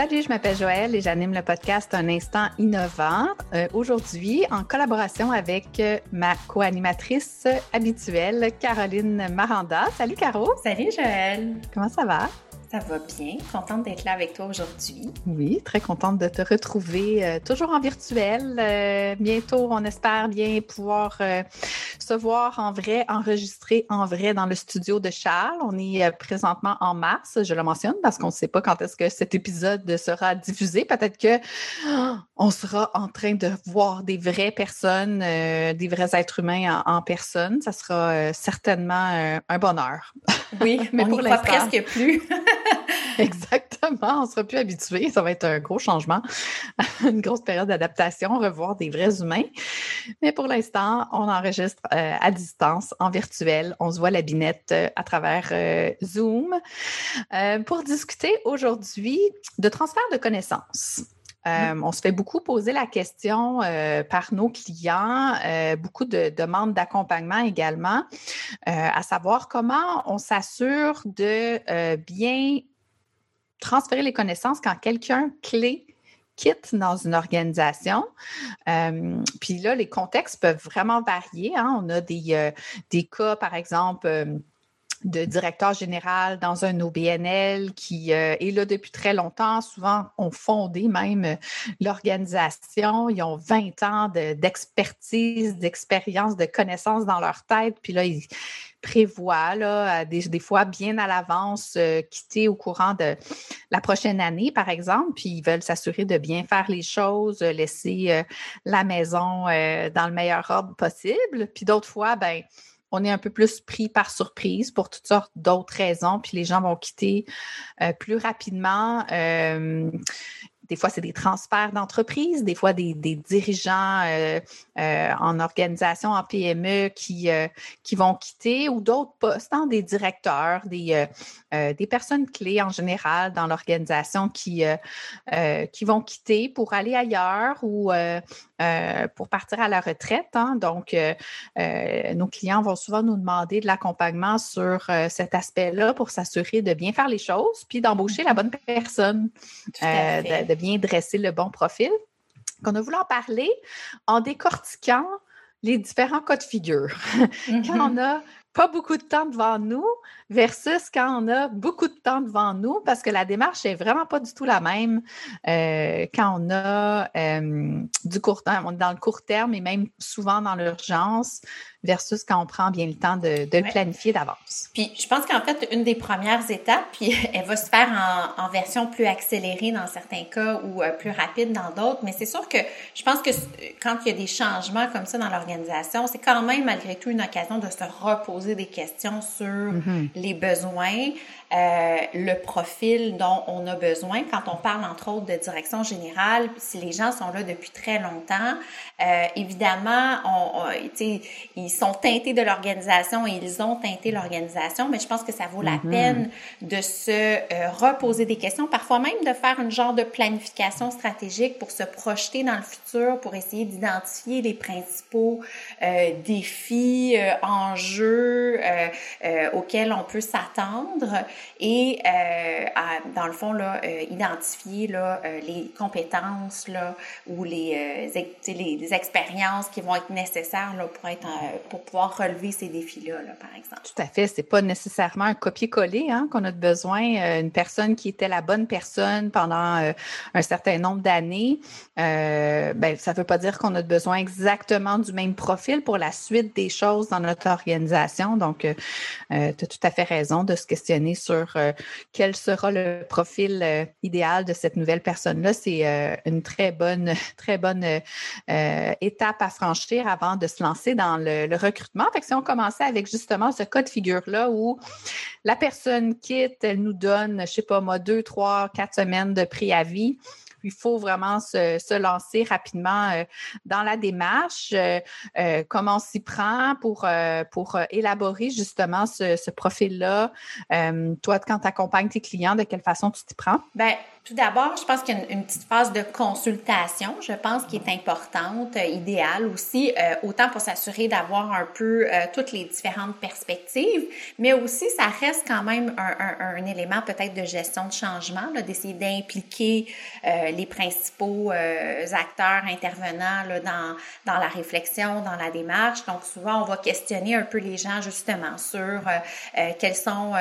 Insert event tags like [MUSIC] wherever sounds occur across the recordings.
Salut, je m'appelle Joëlle et j'anime le podcast Un instant innovant. Euh, aujourd'hui, en collaboration avec euh, ma co-animatrice habituelle, Caroline Maranda. Salut Caro. Salut Joëlle. Comment ça va? Ça va bien. Contente d'être là avec toi aujourd'hui. Oui, très contente de te retrouver euh, toujours en virtuel. Euh, bientôt, on espère bien pouvoir euh, se voir en vrai, enregistrer en vrai dans le studio de Charles. On est présentement en mars, je le mentionne parce qu'on ne sait pas quand est-ce que cet épisode sera diffusé. Peut-être que on sera en train de voir des vraies personnes, des vrais êtres humains en, personne. Ça sera certainement un bonheur. Oui, [LAUGHS] mais on pour croit presque plus. [LAUGHS] [LAUGHS] Exactement, on sera plus habitué. Ça va être un gros changement, [LAUGHS] une grosse période d'adaptation, revoir des vrais humains. Mais pour l'instant, on enregistre euh, à distance, en virtuel. On se voit la binette euh, à travers euh, Zoom pour discuter aujourd'hui de transfert de connaissances. On se fait beaucoup poser la question par nos clients, beaucoup de demandes d'accompagnement également, à savoir comment on s'assure de bien transférer les connaissances quand quelqu'un clé quitte dans une organisation. Euh, puis là, les contextes peuvent vraiment varier. Hein. On a des, euh, des cas, par exemple, euh, de directeur général dans un OBNL qui est là depuis très longtemps, souvent ont fondé même l'organisation. Ils ont 20 ans d'expertise, d'expérience, de connaissances dans leur tête. Puis là, ils, prévoient, là, des, fois bien à l'avance, euh, quitter au courant de la prochaine année, par exemple, puis ils veulent s'assurer de bien faire les choses, laisser euh, la maison euh, dans le meilleur ordre possible. Puis d'autres fois, ben on est un peu plus pris par surprise pour toutes sortes d'autres raisons, puis les gens vont quitter plus rapidement. Des fois, c'est des transferts d'entreprise, des fois des, dirigeants euh, euh, en organisation, en PME qui, euh, vont quitter ou d'autres postes, hein, des directeurs, des, des personnes clés en général dans l'organisation qui, qui vont quitter pour aller ailleurs ou pour partir à la retraite. Hein. Donc, nos clients vont souvent nous demander de l'accompagnement sur cet aspect-là pour s'assurer de bien faire les choses puis d'embaucher la bonne personne, de, bien dresser le bon profil. Qu'on a voulu en parler en décortiquant les différents cas de figure. [LAUGHS] Quand on a pas beaucoup de temps devant nous versus quand on a beaucoup de temps devant nous parce que la démarche est vraiment pas du tout la même euh, quand on a euh, du court terme, on est dans le court terme et même souvent dans l'urgence versus quand on prend bien le temps de, le planifier d'avance. Puis je pense qu'en fait, une des premières étapes, puis [LAUGHS] elle va se faire en, version plus accélérée dans certains cas ou euh, plus rapide dans d'autres, mais c'est sûr que je pense que quand il y a des changements comme ça dans l'organisation, c'est quand même malgré tout une occasion de se reposer des questions sur mm-hmm. les besoins, euh, le profil dont on a besoin. Quand on parle entre autres de direction générale, si les gens sont là depuis très longtemps, euh, évidemment, on, ils sont teintés de l'organisation et ils ont teinté l'organisation, mais je pense que ça vaut la mm-hmm. peine de se euh, reposer des questions, parfois même de faire une genre de planification stratégique pour se projeter dans le futur, pour essayer d'identifier les principaux euh, défis, euh, enjeux auxquels on peut s'attendre et euh, dans le fond là, euh, identifier là, euh, les compétences là, ou les, les, expériences qui vont être nécessaires là, pour, être, pour pouvoir relever ces défis-là, là, par exemple. Tout à fait. C'est pas nécessairement un copier-coller hein, qu'on a besoin. une personne qui était la bonne personne pendant un certain nombre d'années, ben, ça veut pas dire qu'on a besoin exactement du même profil pour la suite des choses dans notre organisation. Donc, tu as tout à fait raison de se questionner sur sur euh, quel sera le profil euh, idéal de cette nouvelle personne-là. C'est euh, une très bonne, [LAUGHS] très bonne étape à franchir avant de se lancer dans le, recrutement. Fait que si on commençait avec justement ce cas de figure-là où la personne quitte, elle nous donne, je sais pas moi, deux, trois, quatre semaines de préavis il faut vraiment se, lancer rapidement euh, dans la démarche. Euh, euh, comment on s'y prend pour, élaborer justement ce, profil-là? toi, quand tu accompagnes tes clients, de quelle façon tu t'y prends? Bien, Tout d'abord, je pense qu'il y a une, petite phase de consultation, je pense, qui est importante, euh, idéale aussi, euh, autant pour s'assurer d'avoir un peu euh, toutes les différentes perspectives, mais aussi ça reste quand même un, un, un élément peut-être de gestion de changement, d'essayer d'impliquer les principaux acteurs intervenants là, dans, dans la réflexion, dans la démarche. Donc souvent, on va questionner un peu les gens justement sur quels sont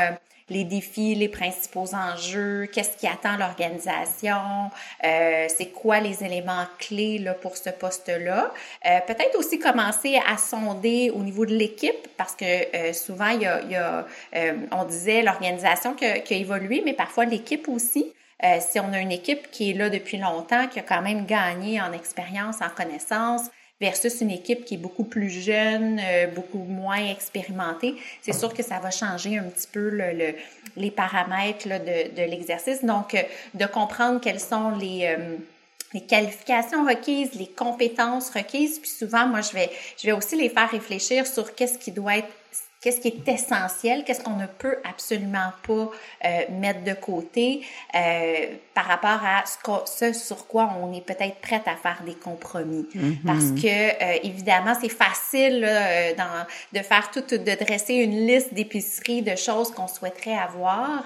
les défis, les principaux enjeux, qu'est-ce qui attend l'organisation, euh, c'est quoi les éléments clés là, pour ce poste-là. Euh, peut-être aussi commencer à sonder au niveau de l'équipe parce que euh, souvent, il y a, il y a on disait l'organisation qui a, qui a évolué, mais parfois l'équipe aussi. si on a une équipe qui est là depuis longtemps, qui a quand même gagné en expérience, en connaissances, versus une équipe qui est beaucoup plus jeune, euh, beaucoup moins expérimentée, c'est sûr que ça va changer un petit peu le, les paramètres là, de, de l'exercice. Donc, euh, de comprendre quelles sont les... Euh, les qualifications requises, les compétences requises, puis souvent, moi, je vais, je vais aussi les faire réfléchir sur qu'est-ce qui doit être qu'est-ce qui est essentiel, qu'est-ce qu'on ne peut absolument pas euh, mettre de côté euh, par rapport à ce, sur quoi on est peut-être prête à faire des compromis. Mm-hmm. Parce que euh, évidemment, c'est facile dans, de faire tout, de dresser une liste d'épiceries de choses qu'on souhaiterait avoir,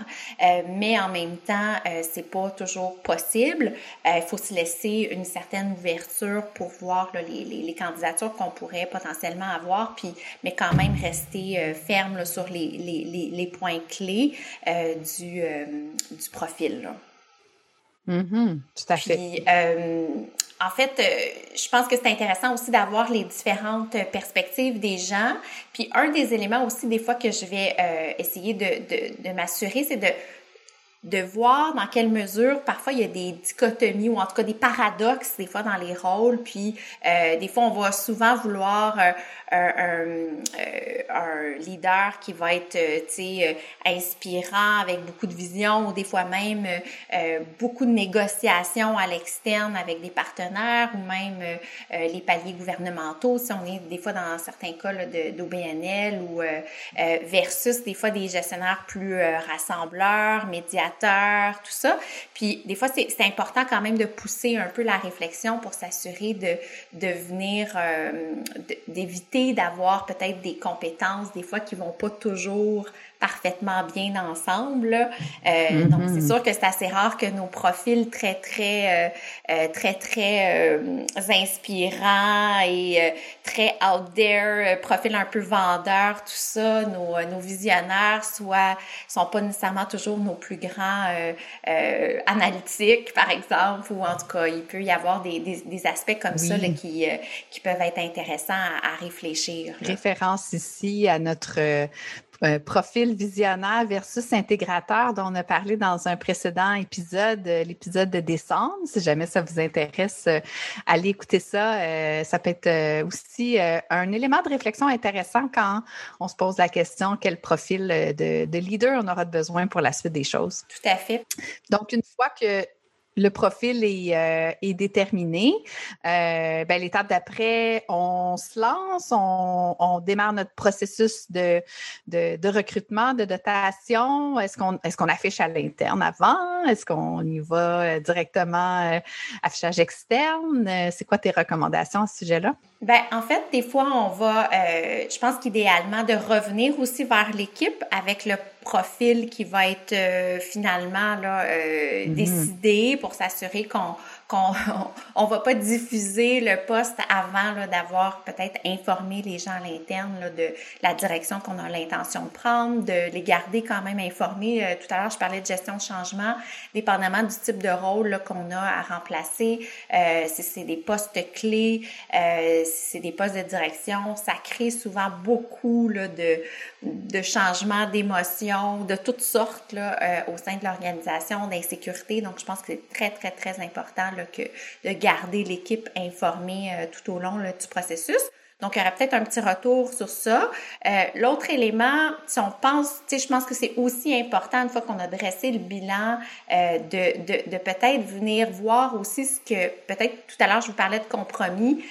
mais en même temps, c'est pas toujours possible. Il faut se laisser une certaine ouverture pour voir les, les, les, candidatures qu'on pourrait potentiellement avoir, puis mais quand même rester euh, ferme sur les, les, les, points clés euh, du, euh, du profil. Mm-hmm. tout à fait. en fait, je pense que c'est intéressant aussi d'avoir les différentes perspectives des gens. Puis un des éléments aussi des fois que je vais essayer de, de, de m'assurer, c'est de de voir dans quelle mesure parfois il y a des dichotomies ou en tout cas des paradoxes des fois dans les rôles. Puis euh, des fois on va souvent vouloir euh, un, un, leader qui va être euh, sais inspirant avec beaucoup de vision ou des fois même beaucoup de négociations à l'externe avec des partenaires ou même les paliers gouvernementaux si on est des fois dans certains cas d'OBNL ou versus des fois des gestionnaires plus rassembleurs médiateurs tout ça. Puis des fois, c'est important quand même de pousser un peu la réflexion pour s'assurer de, de venir, euh, d'éviter d'avoir peut-être des compétences, des fois, qui vont pas toujours parfaitement bien ensemble. Euh, donc, c'est mm-hmm. sûr que c'est assez rare que nos profils très, très, euh, euh très, très euh, inspirants et très out there, profils un peu vendeurs, tout ça, nos, nos visionnaires, soit sont pas nécessairement toujours nos plus grands analytiques, par exemple, ou en tout cas, il peut y avoir des, des, des aspects comme ça là, qui, qui peuvent être intéressants à, à réfléchir. Référence ici à notre profil visionnaire versus intégrateur dont on a parlé dans un précédent épisode, euh, l'épisode de décembre. Si jamais ça vous intéresse, euh, allez écouter ça. Euh, ça peut être aussi un élément de réflexion intéressant quand on se pose la question quel profil de, de leader on aura besoin pour la suite des choses. Tout à fait. Donc, une fois que le profil est, euh, est déterminé. Euh, ben, L'étape d'après, on se lance, on, on, démarre notre processus de, de, de recrutement, de dotation. Est-ce qu'on est qu'on affiche à l'interne avant? Est-ce qu'on y va euh, directement euh, affichage externe? C'est quoi tes recommandations à ce sujet-là? Ben, en fait, des fois, on va, euh, je pense qu'idéalement, de revenir aussi vers l'équipe avec le profil qui va être euh, finalement là, euh, mm-hmm. décidé pour s'assurer qu'on qu'on [LAUGHS] on va pas diffuser le poste avant d'avoir peut-être informé les gens à l'interne de la direction qu'on a l'intention de prendre, de les garder quand même informés. Euh, tout à l'heure, je parlais de gestion de changement, dépendamment du type de rôle qu'on a à remplacer. Euh, si c'est des postes clés, euh, si c'est des postes de direction, ça crée souvent beaucoup de, de changements, d'émotions, de toutes sortes là, euh, au sein de l'organisation, d'insécurité. Donc, je pense que c'est très, très, très important là, que de garder l'équipe informée euh, tout au long du processus. Donc, il y aurait peut-être un petit retour sur ça. Euh, l'autre élément, si on pense, tu sais, je pense que c'est aussi important, une fois qu'on a dressé le bilan, euh, de, de, de peut-être venir voir aussi ce que, peut-être tout à l'heure, je vous parlais de compromis.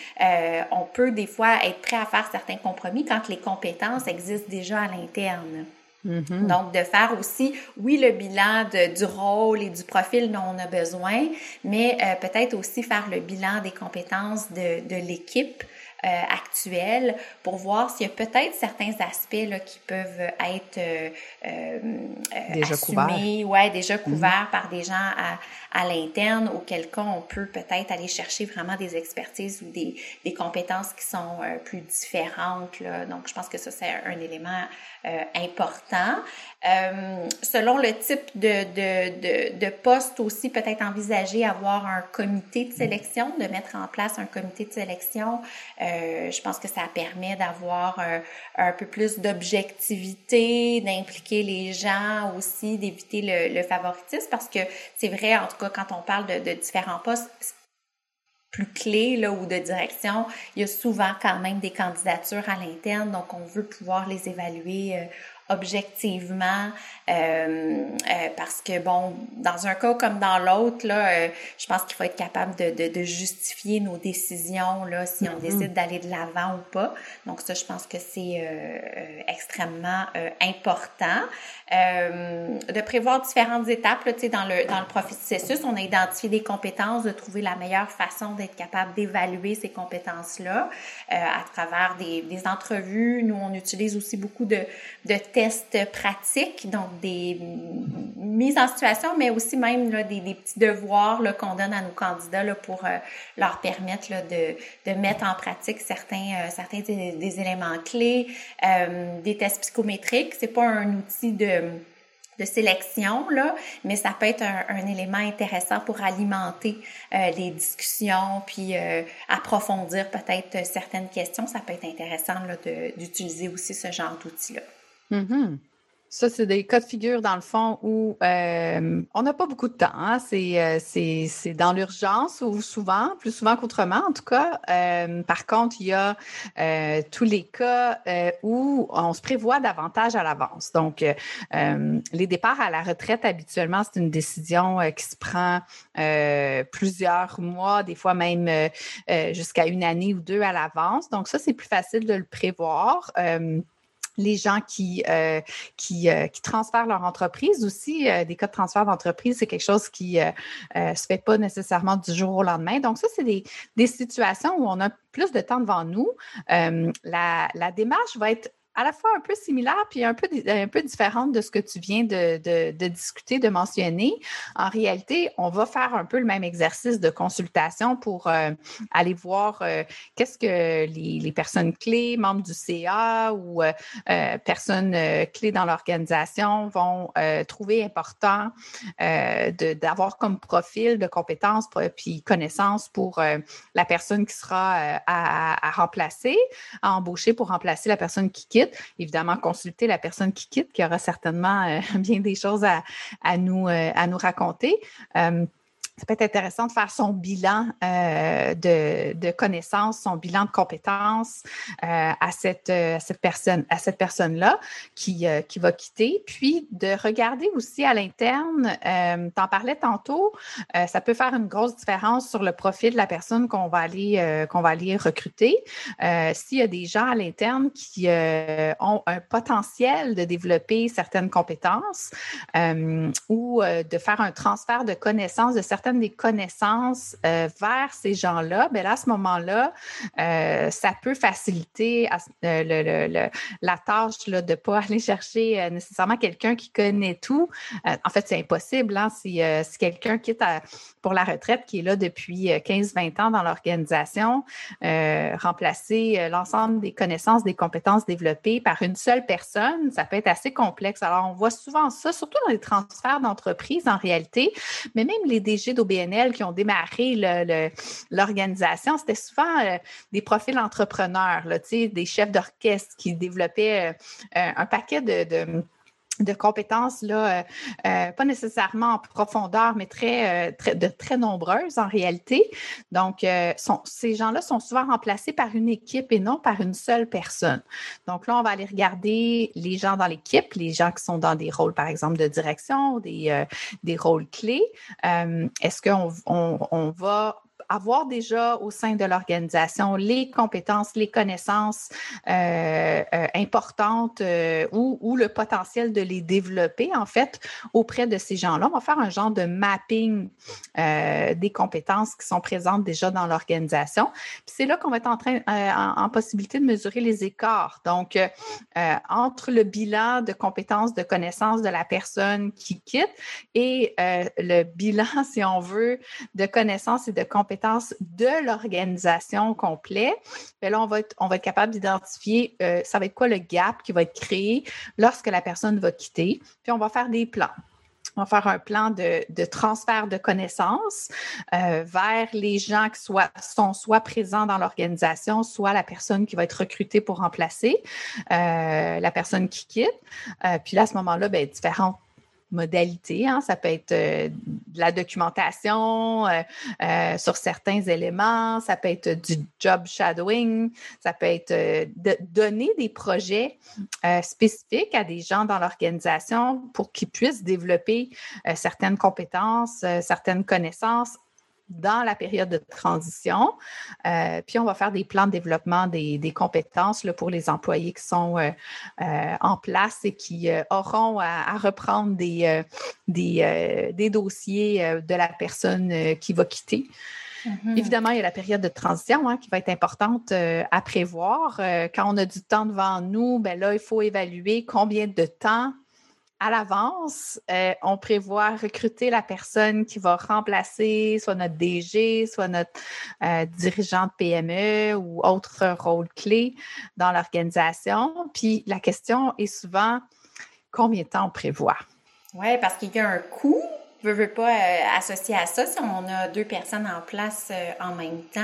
on peut des fois être prêt à faire certains compromis quand les compétences existent déjà à l'interne. Mm-hmm. Donc, de faire aussi, oui, le bilan de, du rôle et du profil dont on a besoin, mais euh, peut-être aussi faire le bilan des compétences de, de l'équipe euh, actuelle pour voir s'il y a peut-être certains aspects là, qui peuvent être euh, euh, déjà assumés, couverts. ouais, déjà mm-hmm. couverts par des gens à, à l'interne, auquel cas on peut peut-être aller chercher vraiment des expertises ou des, des compétences qui sont plus différentes. Là. Donc, je pense que ça, c'est un élément euh, important. Euh, selon le type de, de, de, de poste aussi, peut-être envisager avoir un comité de sélection, de mettre en place un comité de sélection. Euh, je pense que ça permet d'avoir un, un, peu plus d'objectivité, d'impliquer les gens aussi, d'éviter le, le favoritisme parce que c'est vrai, en tout cas, quand on parle de, différents postes, plus clés là, ou de direction, il y a souvent quand même des candidatures à l'interne, donc on veut pouvoir les évaluer euh, objectivement euh, euh, parce que bon dans un cas comme dans l'autre là euh, je pense qu'il faut être capable de, de, de, justifier nos décisions là si on mm-hmm. décide d'aller de l'avant ou pas. Donc ça je pense que c'est euh, extrêmement important. De prévoir différentes étapes là, dans le dans le processus on a identifié des compétences de trouver la meilleure façon d'être capable d'évaluer ces compétences là à travers des, des entrevues. Nous on utilise aussi beaucoup de de tests pratiques, donc des mises en situation, mais aussi même des, petits devoirs qu'on donne à nos candidats pour euh, leur permettre de, mettre en pratique certains, euh, certains des, éléments clés, euh, des tests psychométriques. C'est pas un outil de sélection, mais ça peut être un, un élément intéressant pour alimenter les discussions, puis approfondir peut-être certaines questions. Ça peut être intéressant d'utiliser aussi ce genre d'outils-là. Mm-hmm. Ça, c'est des cas de figure, dans le fond, où euh, on n'a pas beaucoup de temps. Hein. Euh, c'est, dans l'urgence ou souvent, plus souvent qu'autrement, en tout cas. Euh, par contre, il y a tous les cas où on se prévoit davantage à l'avance. Donc, les départs à la retraite, habituellement, c'est une décision qui se prend plusieurs mois, des fois même jusqu'à une année ou deux à l'avance. Donc, ça, c'est plus facile de le prévoir les gens qui, euh, euh, qui, transfèrent leur entreprise aussi. Euh, des cas de transfert d'entreprise, c'est quelque chose qui ne se fait pas nécessairement du jour au lendemain. Donc, ça, c'est des, des situations où on a plus de temps devant nous. la, la démarche va être à la fois un peu similaire puis un peu, un peu différente de ce que tu viens de, de, discuter, de mentionner. En réalité, on va faire un peu le même exercice de consultation pour euh, aller voir euh, qu'est-ce que les, personnes clés, membres du CA ou euh, personnes clés dans l'organisation vont trouver important d'avoir comme profil de compétences puis connaissances pour la personne qui sera à remplacer, à embaucher pour remplacer la personne qui quitte Évidemment, consulter la personne qui quitte, qui aura certainement euh, [LAUGHS] bien des choses à, euh, à nous raconter. Ça peut être intéressant de faire son bilan euh, de, de, connaissances, son bilan de compétences euh, à cette, euh, cette personne, à cette personne-là qui, qui va quitter, puis de regarder aussi à l'interne. T'en parlais tantôt, ça peut faire une grosse différence sur le profil de la personne qu'on va aller qu'on va aller recruter. S'il y a des gens à l'interne qui ont un potentiel de développer certaines compétences ou de faire un transfert de connaissances de certaines des connaissances euh, vers ces gens-là, bien à ce moment-là, euh, ça peut faciliter euh, la tâche là, de ne pas [LAUGHS] aller chercher nécessairement quelqu'un qui connaît tout. en fait, c'est impossible. Hein, si quelqu'un quitte pour la retraite, qui est là depuis 15-20 ans dans l'organisation, remplacer l'ensemble des connaissances, des compétences développées par une seule personne, ça peut être assez complexe. Alors, on voit souvent ça, surtout dans les transferts d'entreprise en réalité, mais même les DG d'OBNL qui ont démarré l'organisation, c'était souvent euh, des profils entrepreneurs, des chefs d'orchestre qui développaient euh, un paquet de compétences, là, euh, euh, pas nécessairement en profondeur, mais très, euh, très de très nombreuses en réalité. Donc, sont, ces gens-là sont souvent remplacés par une équipe et non par une seule personne. Donc là, on va aller regarder les gens dans l'équipe, les gens qui sont dans des rôles, par exemple, de direction, des, des rôles clés. Est-ce qu'on on, on va avoir déjà au sein de l'organisation les compétences, les connaissances euh, euh, importantes euh, ou, le potentiel de les développer, en fait, auprès de ces gens-là. On va faire un genre de mapping des compétences qui sont présentes déjà dans l'organisation. Puis c'est là qu'on va être en, train, en, possibilité de mesurer les écarts. Donc, entre le bilan de compétences, de connaissances de la personne qui quitte et le bilan, [LAUGHS] si on veut, de connaissances et de compétences de l'organisation complète, bien là, on va être, capable d'identifier euh, ça va être quoi le gap qui va être créé lorsque la personne va quitter. Puis on va faire des plans. On va faire un plan de, transfert de connaissances euh, vers les gens qui sont soit présents dans l'organisation, soit la personne qui va être recrutée pour remplacer euh, la personne qui quitte. puis là, à ce moment-là, bien, différentes modalités. Hein. Ça peut être euh, de la documentation euh, euh, sur certains éléments, ça peut être du job shadowing, ça peut être de donner des projets spécifiques à des gens dans l'organisation pour qu'ils puissent développer certaines compétences, certaines connaissances dans la période de transition. Euh, puis on va faire des plans de développement des, compétences là, pour les employés qui sont euh, euh, en place et qui auront à, reprendre des, des, dossiers de la personne qui va quitter. Mm-hmm. Évidemment, il y a la période de transition hein, qui va être importante à prévoir. quand on a du temps devant nous, ben là, il faut évaluer combien de temps à l'avance, euh, on prévoit recruter la personne qui va remplacer soit notre DG, soit notre euh, dirigeant de PME ou autre rôle clé dans l'organisation. Puis la question est souvent combien de temps on prévoit? Oui, parce qu'il y a un coût veux, veux pas euh, associer à ça si on a deux personnes en place euh, en même temps.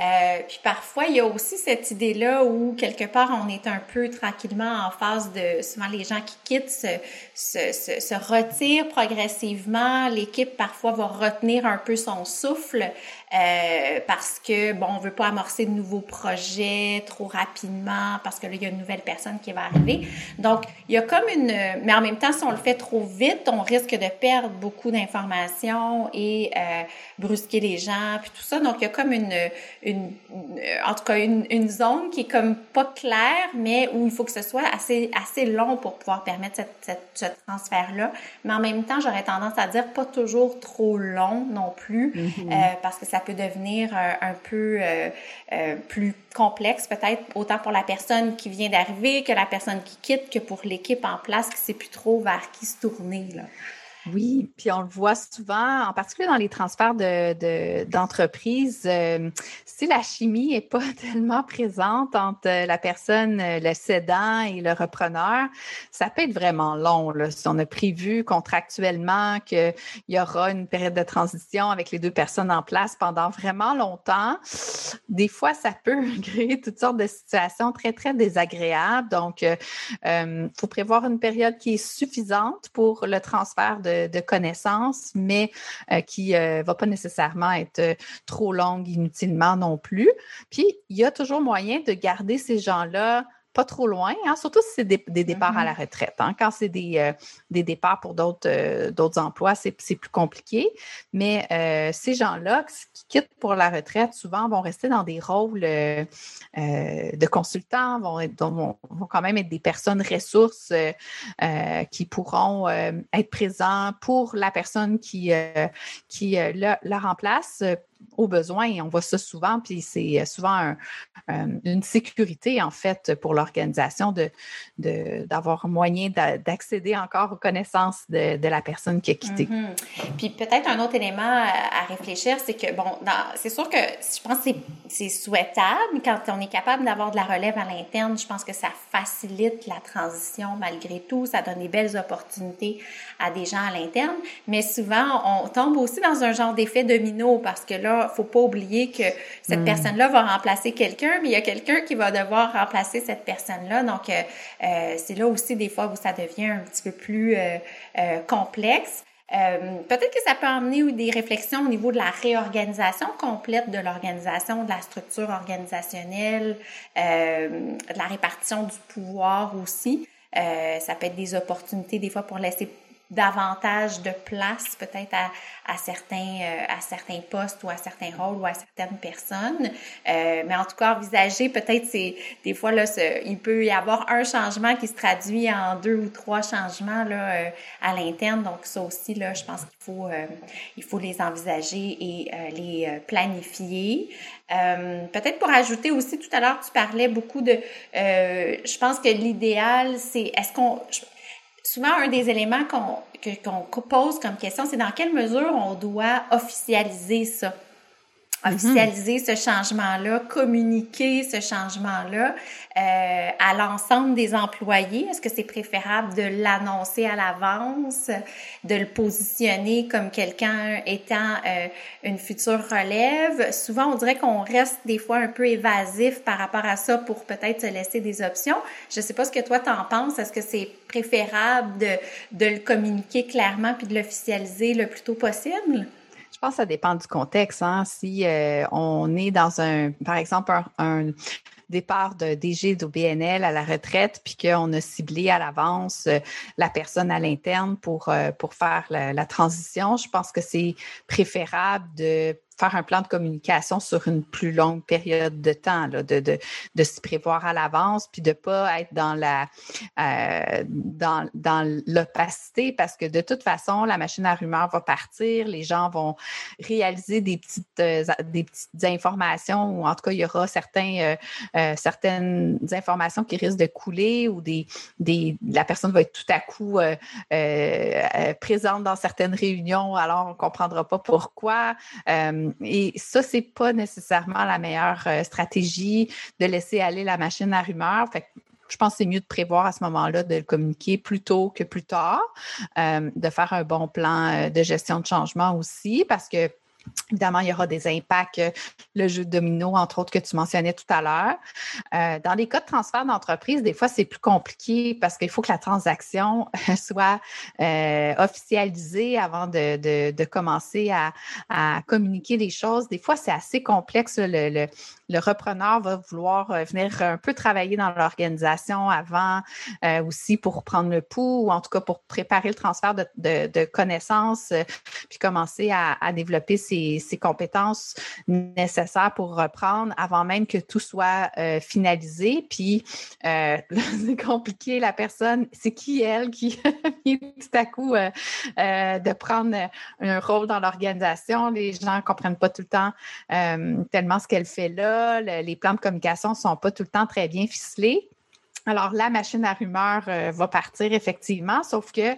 Euh, puis parfois, il y a aussi cette idée-là où quelque part, on est un peu tranquillement en phase de souvent les gens qui quittent se, se, se, se retirent progressivement. L'équipe parfois va retenir un peu son souffle euh, parce que bon, on veut pas amorcer de nouveaux projets trop rapidement parce que là il y a une nouvelle personne qui va arriver. Donc il y a comme une, mais en même temps si on le fait trop vite, on risque de perdre beaucoup d'informations et euh, brusquer les gens puis tout ça. Donc il y a comme une, une, en tout cas une, une zone qui est comme pas claire, mais où il faut que ce soit assez assez long pour pouvoir permettre cette, cette, ce transfert là. Mais en même temps, j'aurais tendance à dire pas toujours trop long non plus mm-hmm. euh, parce que ça peut devenir un, peu euh, euh, plus complexe, peut-être autant pour la personne qui vient d'arriver que la personne qui quitte, que pour l'équipe en place qui sait plus trop vers qui se tourner. Là. Oui, puis on le voit souvent, en particulier dans les transferts d'entreprise, de, euh, si la chimie n'est pas [LAUGHS] tellement présente entre la personne, le cédant et le repreneur, ça peut être vraiment long. Si on a prévu contractuellement qu'il y aura une période de transition avec les deux personnes en place pendant vraiment longtemps, des fois, ça peut [LAUGHS] créer toutes sortes de situations très, très désagréables. Donc, il euh, euh, faut prévoir une période qui est suffisante pour le transfert de de, connaissances, mais euh, qui ne euh, va pas nécessairement être euh, trop longue inutilement non plus. Puis, il y a toujours moyen de garder ces gens-là pas trop loin, hein, surtout si c'est des, départs à la mm-hmm. retraite. Hein. Quand c'est des, euh, des départs pour d'autres euh, emplois, c'est plus compliqué. Mais euh, ces gens-là qui quittent pour la retraite, souvent vont rester dans des rôles de consultants, vont, vont, vont, quand même être des personnes ressources qui pourront être présents pour la personne qui, qui la, la remplace au besoin. On voit ça souvent, puis c'est euh, souvent une sécurité, en fait, pour l'organisation de, d'avoir moyen d'accéder encore aux connaissances de, la personne qui a quitté. Mm-hmm. Puis peut-être un autre élément à, réfléchir, c'est que, bon, c'est sûr que je pense que c'est souhaitable quand on est capable d'avoir de la relève à l'interne. Je pense que ça facilite la transition malgré tout. Ça donne des belles opportunités à des gens à l'interne. Mais souvent, on tombe aussi dans un genre d'effet domino parce que là, faut pas oublier que cette hmm. personne-là va remplacer quelqu'un, mais il y a quelqu'un qui va devoir remplacer cette personne-là. Donc, euh, euh, c'est là aussi des fois où ça devient un petit peu plus euh, complexe. peut-être que ça peut amener des réflexions au niveau de la réorganisation complète de l'organisation, de la structure organisationnelle, de la répartition du pouvoir aussi. ça peut être des opportunités des fois pour laisser davantage de place peut-être à, à certains euh, à certains postes ou à certains rôles ou à certaines personnes. Euh, mais en tout cas, envisager peut-être c'est des fois là, il peut y avoir un changement qui se traduit en deux ou trois changements là euh, à l'interne. Donc ça aussi là, je pense qu'il faut il faut les envisager et les planifier. peut-être pour ajouter aussi tout à l'heure, tu parlais beaucoup de. je pense que l'idéal c'est est-ce qu'on souvent un des éléments qu'on qu'on pose comme question, c'est dans quelle mesure on doit officialiser ça? Officialiser ce changement-là, communiquer ce changement-là euh, à l'ensemble des employés? Est-ce que c'est préférable de l'annoncer à l'avance, de le positionner comme quelqu'un étant euh, une future relève? Souvent, on dirait qu'on reste des fois un peu évasif par rapport à ça pour peut-être se laisser des options. Je ne sais pas ce que toi t'en penses. Est-ce que c'est préférable de, de le communiquer clairement puis de l'officialiser le plus tôt possible? Je pense que ça dépend du contexte. Hein. Si euh, on est dans un, par exemple, un, départ de DG du BNL à la retraite, puis qu'on a ciblé à l'avance euh, la personne à l'interne pour, euh, pour faire la, transition, je pense que c'est préférable de faire un plan de communication sur une plus longue période de temps, de, de, de s'y prévoir à l'avance, puis de ne pas être dans la euh, dans, dans l'opacité, parce que de toute façon, la machine à rumeurs va partir, les gens vont réaliser des petites, euh, des petites informations, ou en tout cas, il y aura certains, euh, certaines informations qui risquent de couler, ou des, des la personne va être tout à coup présente dans certaines réunions, alors on ne comprendra pas pourquoi. Et ça, c'est pas nécessairement la meilleure euh, stratégie de laisser aller la machine à rumeurs. Fait je pense que c'est mieux de prévoir à ce moment-là de le communiquer plus tôt que plus tard, euh, de faire un bon plan euh, de gestion de changement aussi, parce que Évidemment, il y aura des impacts, euh, le jeu de domino, entre autres, que tu mentionnais tout à l'heure. Euh, dans les cas de transfert d'entreprise, des fois, c'est plus compliqué parce qu'il faut que la transaction [LAUGHS] soit euh, officialisée avant de, commencer à, communiquer les choses. Des fois, c'est assez complexe. Le, repreneur va vouloir venir un peu travailler dans l'organisation avant aussi pour prendre le pouls ou en tout cas pour préparer le transfert de, connaissances puis commencer à, à développer ses ses, compétences nécessaires pour reprendre avant même que tout soit euh, finalisé. Puis, euh, [LAUGHS] c'est compliqué, la personne, c'est qui elle qui [LAUGHS] vient tout à coup euh, de prendre un rôle dans l'organisation? Les gens ne comprennent pas tout le temps tellement ce qu'elle fait là. les plans de communication ne sont pas tout le temps très bien ficelés. Alors, la machine à rumeurs euh, va partir effectivement, sauf que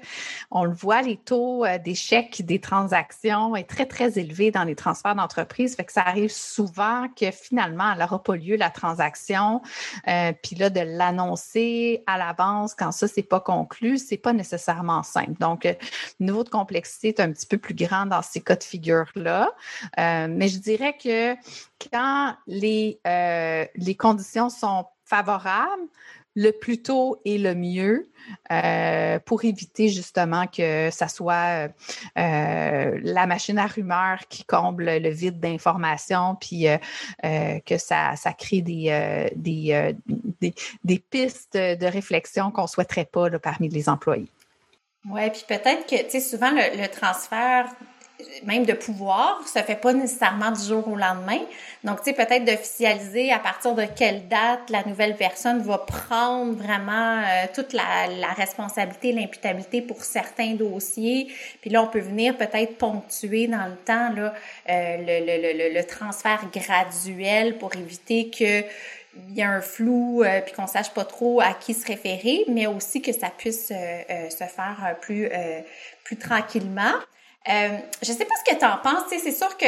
on le voit, les taux euh, d'échec des transactions est très, très élevé dans les transferts d'entreprise. Fait que ça arrive souvent que finalement, elle n'aura pas lieu la transaction. Euh, puis là, de l'annoncer à l'avance quand ça, c'est pas conclu, c'est pas nécessairement simple. Donc, le niveau de complexité est un petit peu plus grand dans ces cas de figure-là. mais je dirais que quand les, les conditions sont favorables, le plus tôt et le mieux euh, pour éviter justement que ça soit euh, la machine à rumeurs qui comble le vide d'informations, puis euh, que ça, ça crée des, des, des, pistes de réflexion qu'on ne souhaiterait pas parmi les employés. Oui, puis peut-être que, tu sais, souvent le transfert même de pouvoir, ça fait pas nécessairement du jour au lendemain. Donc, tu sais, peut-être d'officialiser à partir de quelle date la nouvelle personne va prendre vraiment euh, toute la, responsabilité, l'imputabilité pour certains dossiers. Puis là, on peut venir peut-être ponctuer dans le temps là, euh, le, le, le, transfert graduel pour éviter que il y a un flou euh, puis qu'on sache pas trop à qui se référer, mais aussi que ça puisse se faire plus plus tranquillement. Euh, je sais pas ce que tu en penses. C'est sûr que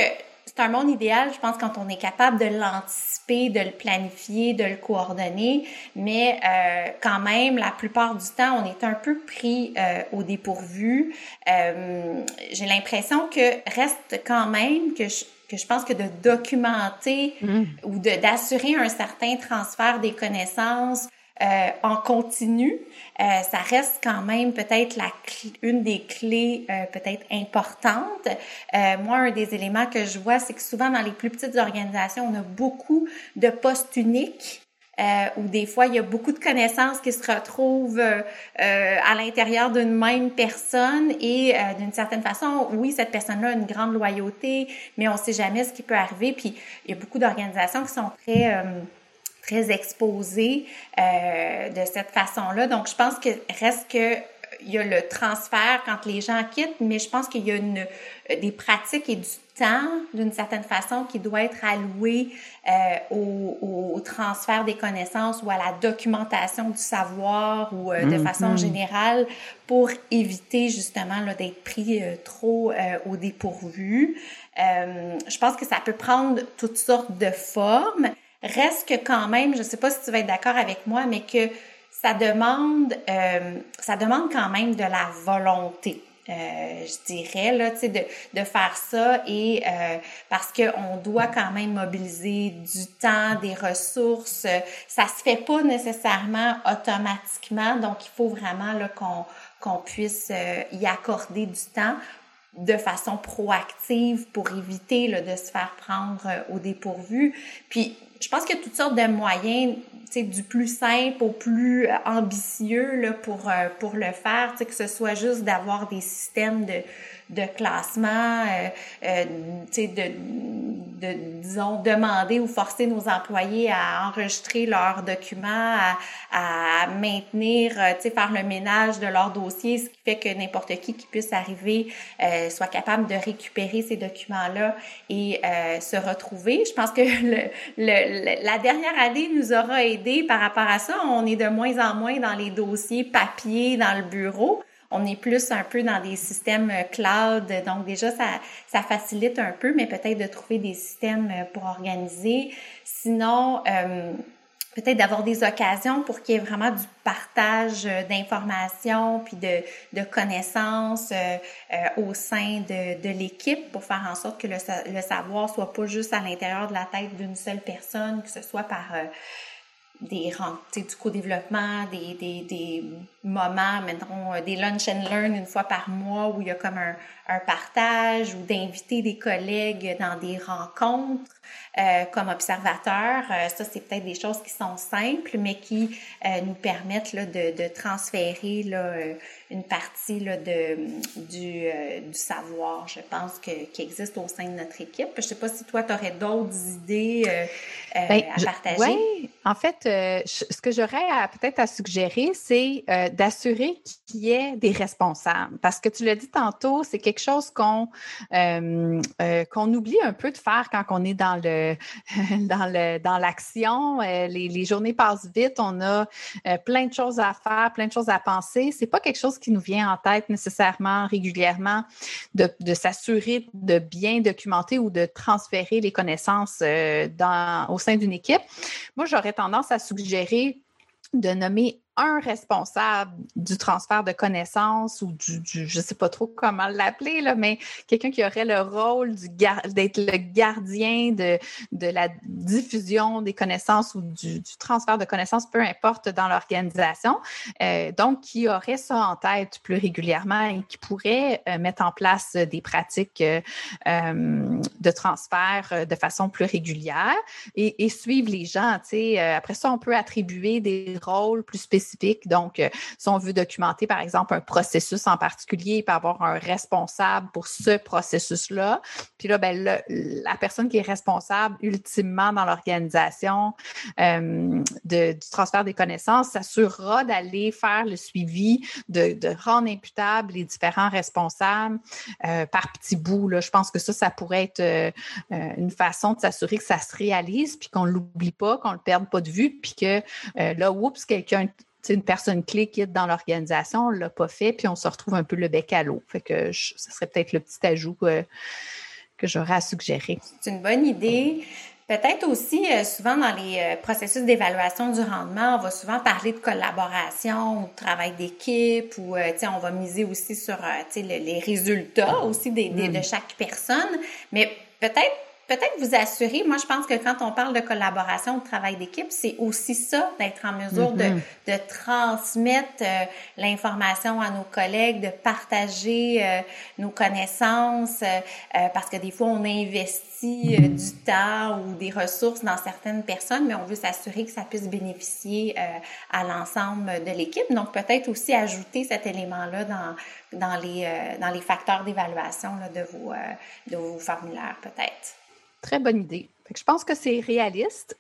c'est un monde idéal, je pense, quand on est capable de l'anticiper, de le planifier, de le coordonner. Mais euh, quand même, la plupart du temps, on est un peu pris euh, au dépourvu. Euh, J'ai l'impression que reste quand même que je, que je pense que de documenter mmh. ou d'assurer un certain transfert des connaissances euh, en continu, euh, ça reste quand même peut-être la une des clés euh, peut-être importantes. moi, un des éléments que je vois, c'est que souvent dans les plus petites organisations, on a beaucoup de postes uniques euh, où des fois il y a beaucoup de connaissances qui se retrouvent euh, à l'intérieur d'une même personne et d'une certaine façon, oui, cette personne-là a une grande loyauté, mais on sait jamais ce qui peut arriver. Puis il y a beaucoup d'organisations qui sont très très exposées de cette façon-là. Donc je pense que reste que il y a le transfert quand les gens quittent, mais je pense qu'il y a une, des pratiques et du temps, d'une certaine façon, qui doit être alloué euh, au, au, transfert des connaissances ou à la documentation du savoir ou euh, de façon mm-hmm. générale pour éviter justement d'être pris euh, trop euh, au dépourvu. je pense que ça peut prendre toutes sortes de formes. Reste que quand même, je ne sais pas si tu vas être d'accord avec moi, mais que ça demande, euh, ça demande quand même de la volonté. Euh, je dirais là, tu sais, de, de faire ça et euh, parce qu'on doit quand même mobiliser du temps, des ressources. Ça se fait pas nécessairement automatiquement, donc il faut vraiment là qu'on qu'on puisse euh, y accorder du temps de façon proactive pour éviter là, de se faire prendre euh, au dépourvu. Puis je pense qu'il y a toutes sortes de moyens, du plus simple au plus ambitieux là, pour, euh, pour le faire, que ce soit juste d'avoir des systèmes de, de classement, euh, euh, de, de, disons, demander ou forcer nos employés à enregistrer leurs documents, à, à maintenir, euh, tu sais, faire le ménage de leur dossier, ce qui fait que n'importe qui qui puisse arriver euh, soit capable de récupérer ces documents-là et euh, se retrouver. Je pense que le, le, la dernière année nous aura aidé par rapport à ça. On est de moins en moins dans les dossiers papier dans le bureau on est plus un peu dans des systèmes euh, cloud. Donc déjà, ça, ça facilite un peu, mais peut-être de trouver des systèmes euh, pour organiser. Sinon, euh, peut-être d'avoir des occasions pour qu'il y ait vraiment du partage d'informations puis de, de connaissances au sein de, de l'équipe pour faire en sorte que le, le savoir soit pas juste à l'intérieur de la tête d'une seule personne, que ce soit par des du co-développement, des, des, des moments, mettons, euh, des lunch and learn une fois par mois où il y a comme un, un partage ou d'inviter des collègues dans des rencontres euh, comme observateurs. Euh, ça, c'est peut-être des choses qui sont simples, mais qui euh, nous permettent là, de, de transférer là, une partie là, de, du, du savoir, je pense, que, qui existe au sein de notre équipe. Je sais pas si toi, tu aurais d'autres idées ben, à partager. Oui, en fait, ce que j'aurais peut-être à suggérer, c'est d'assurer qu'il y ait des responsables. Parce que tu l'as dit tantôt, c'est quelque chose qu'on qu'on oublie un peu de faire quand on est dans le [LAUGHS] dans le dans l'action. Euh, les, les, journées passent vite. On a euh, plein de choses à faire, plein de choses à penser. C'est pas quelque chose qui nous vient en tête nécessairement régulièrement de, de s'assurer de bien documenter ou de transférer les connaissances euh, dans, au sein d'une équipe. Moi, j'aurais tendance à suggérer de nommer un responsable du transfert de connaissances ou du, je sais pas trop comment l'appeler là, mais quelqu'un qui aurait le rôle du d'être le gardien de, de la diffusion des connaissances ou du, transfert de connaissances, peu importe dans l'organisation. Euh, donc, qui aurait ça en tête plus régulièrement et qui pourrait euh, mettre en place des pratiques euh, de transfert de façon plus régulière et, suivre les gens. Après ça, on peut attribuer des rôles plus spécifiques donc, euh, si on veut documenter, par exemple, un processus en particulier, il peut avoir un responsable pour ce processus-là. Puis là, ben, la personne qui est responsable ultimement dans l'organisation euh, du transfert des connaissances s'assurera d'aller faire le suivi, de, rendre imputables les différents responsables euh, par petits bouts. Là. Je pense que ça, ça pourrait être une façon de s'assurer que ça se réalise, puis qu'on ne l'oublie pas, qu'on ne le perde pas de vue, puis que là, oups, quelqu'un une personne clé qui est dans l'organisation, on ne l'a pas fait, puis on se retrouve un peu le bec à l'eau. Fait que ce serait peut-être le petit ajout que, que j'aurais à suggérer. C'est une bonne idée. Peut-être aussi, euh, souvent dans les euh, processus d'évaluation du rendement, on va souvent parler de collaboration ou de travail d'équipe ou euh, on va miser aussi sur les résultats aussi des, de mm. chaque personne. Mais peut-être peut-être vous assurer, moi je pense que quand on parle de collaboration, de travail d'équipe, c'est aussi ça, d'être en mesure de, mm-hmm. de transmettre euh, l'information à nos collègues, de partager euh, nos connaissances, euh, parce que des fois on investit du temps ou des ressources dans certaines personnes, mais on veut s'assurer que ça puisse bénéficier à l'ensemble de l'équipe. Donc peut-être aussi ajouter cet élément-là dans, dans, les, dans les facteurs d'évaluation de, vos, de vos formulaires peut-être. Très bonne idée. Je pense que c'est réaliste,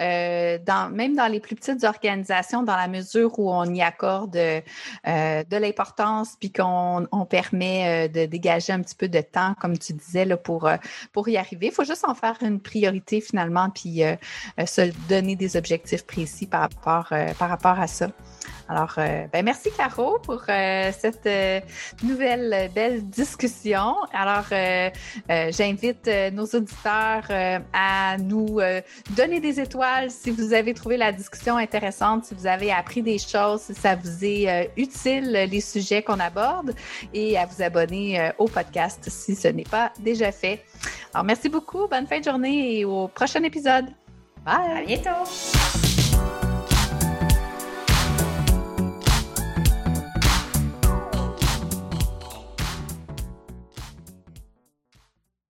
euh, même dans les plus petites organisations, dans la mesure où on y accorde euh, de l'importance, puis qu'on permet euh, de dégager un petit peu de temps, comme tu disais, pour, pour y arriver. Il faut juste en faire une priorité finalement, puis se donner des objectifs précis par rapport, par rapport à ça. Alors, ben merci Caro pour cette nouvelle belle discussion. Alors, j'invite nos auditeurs à nous donner des étoiles si vous avez trouvé la discussion intéressante, si vous avez appris des choses, si ça vous est utile les sujets qu'on aborde, et à vous abonner au podcast si ce n'est pas déjà fait. Alors, merci beaucoup, bonne fin de journée et au prochain épisode. Bye. À bientôt.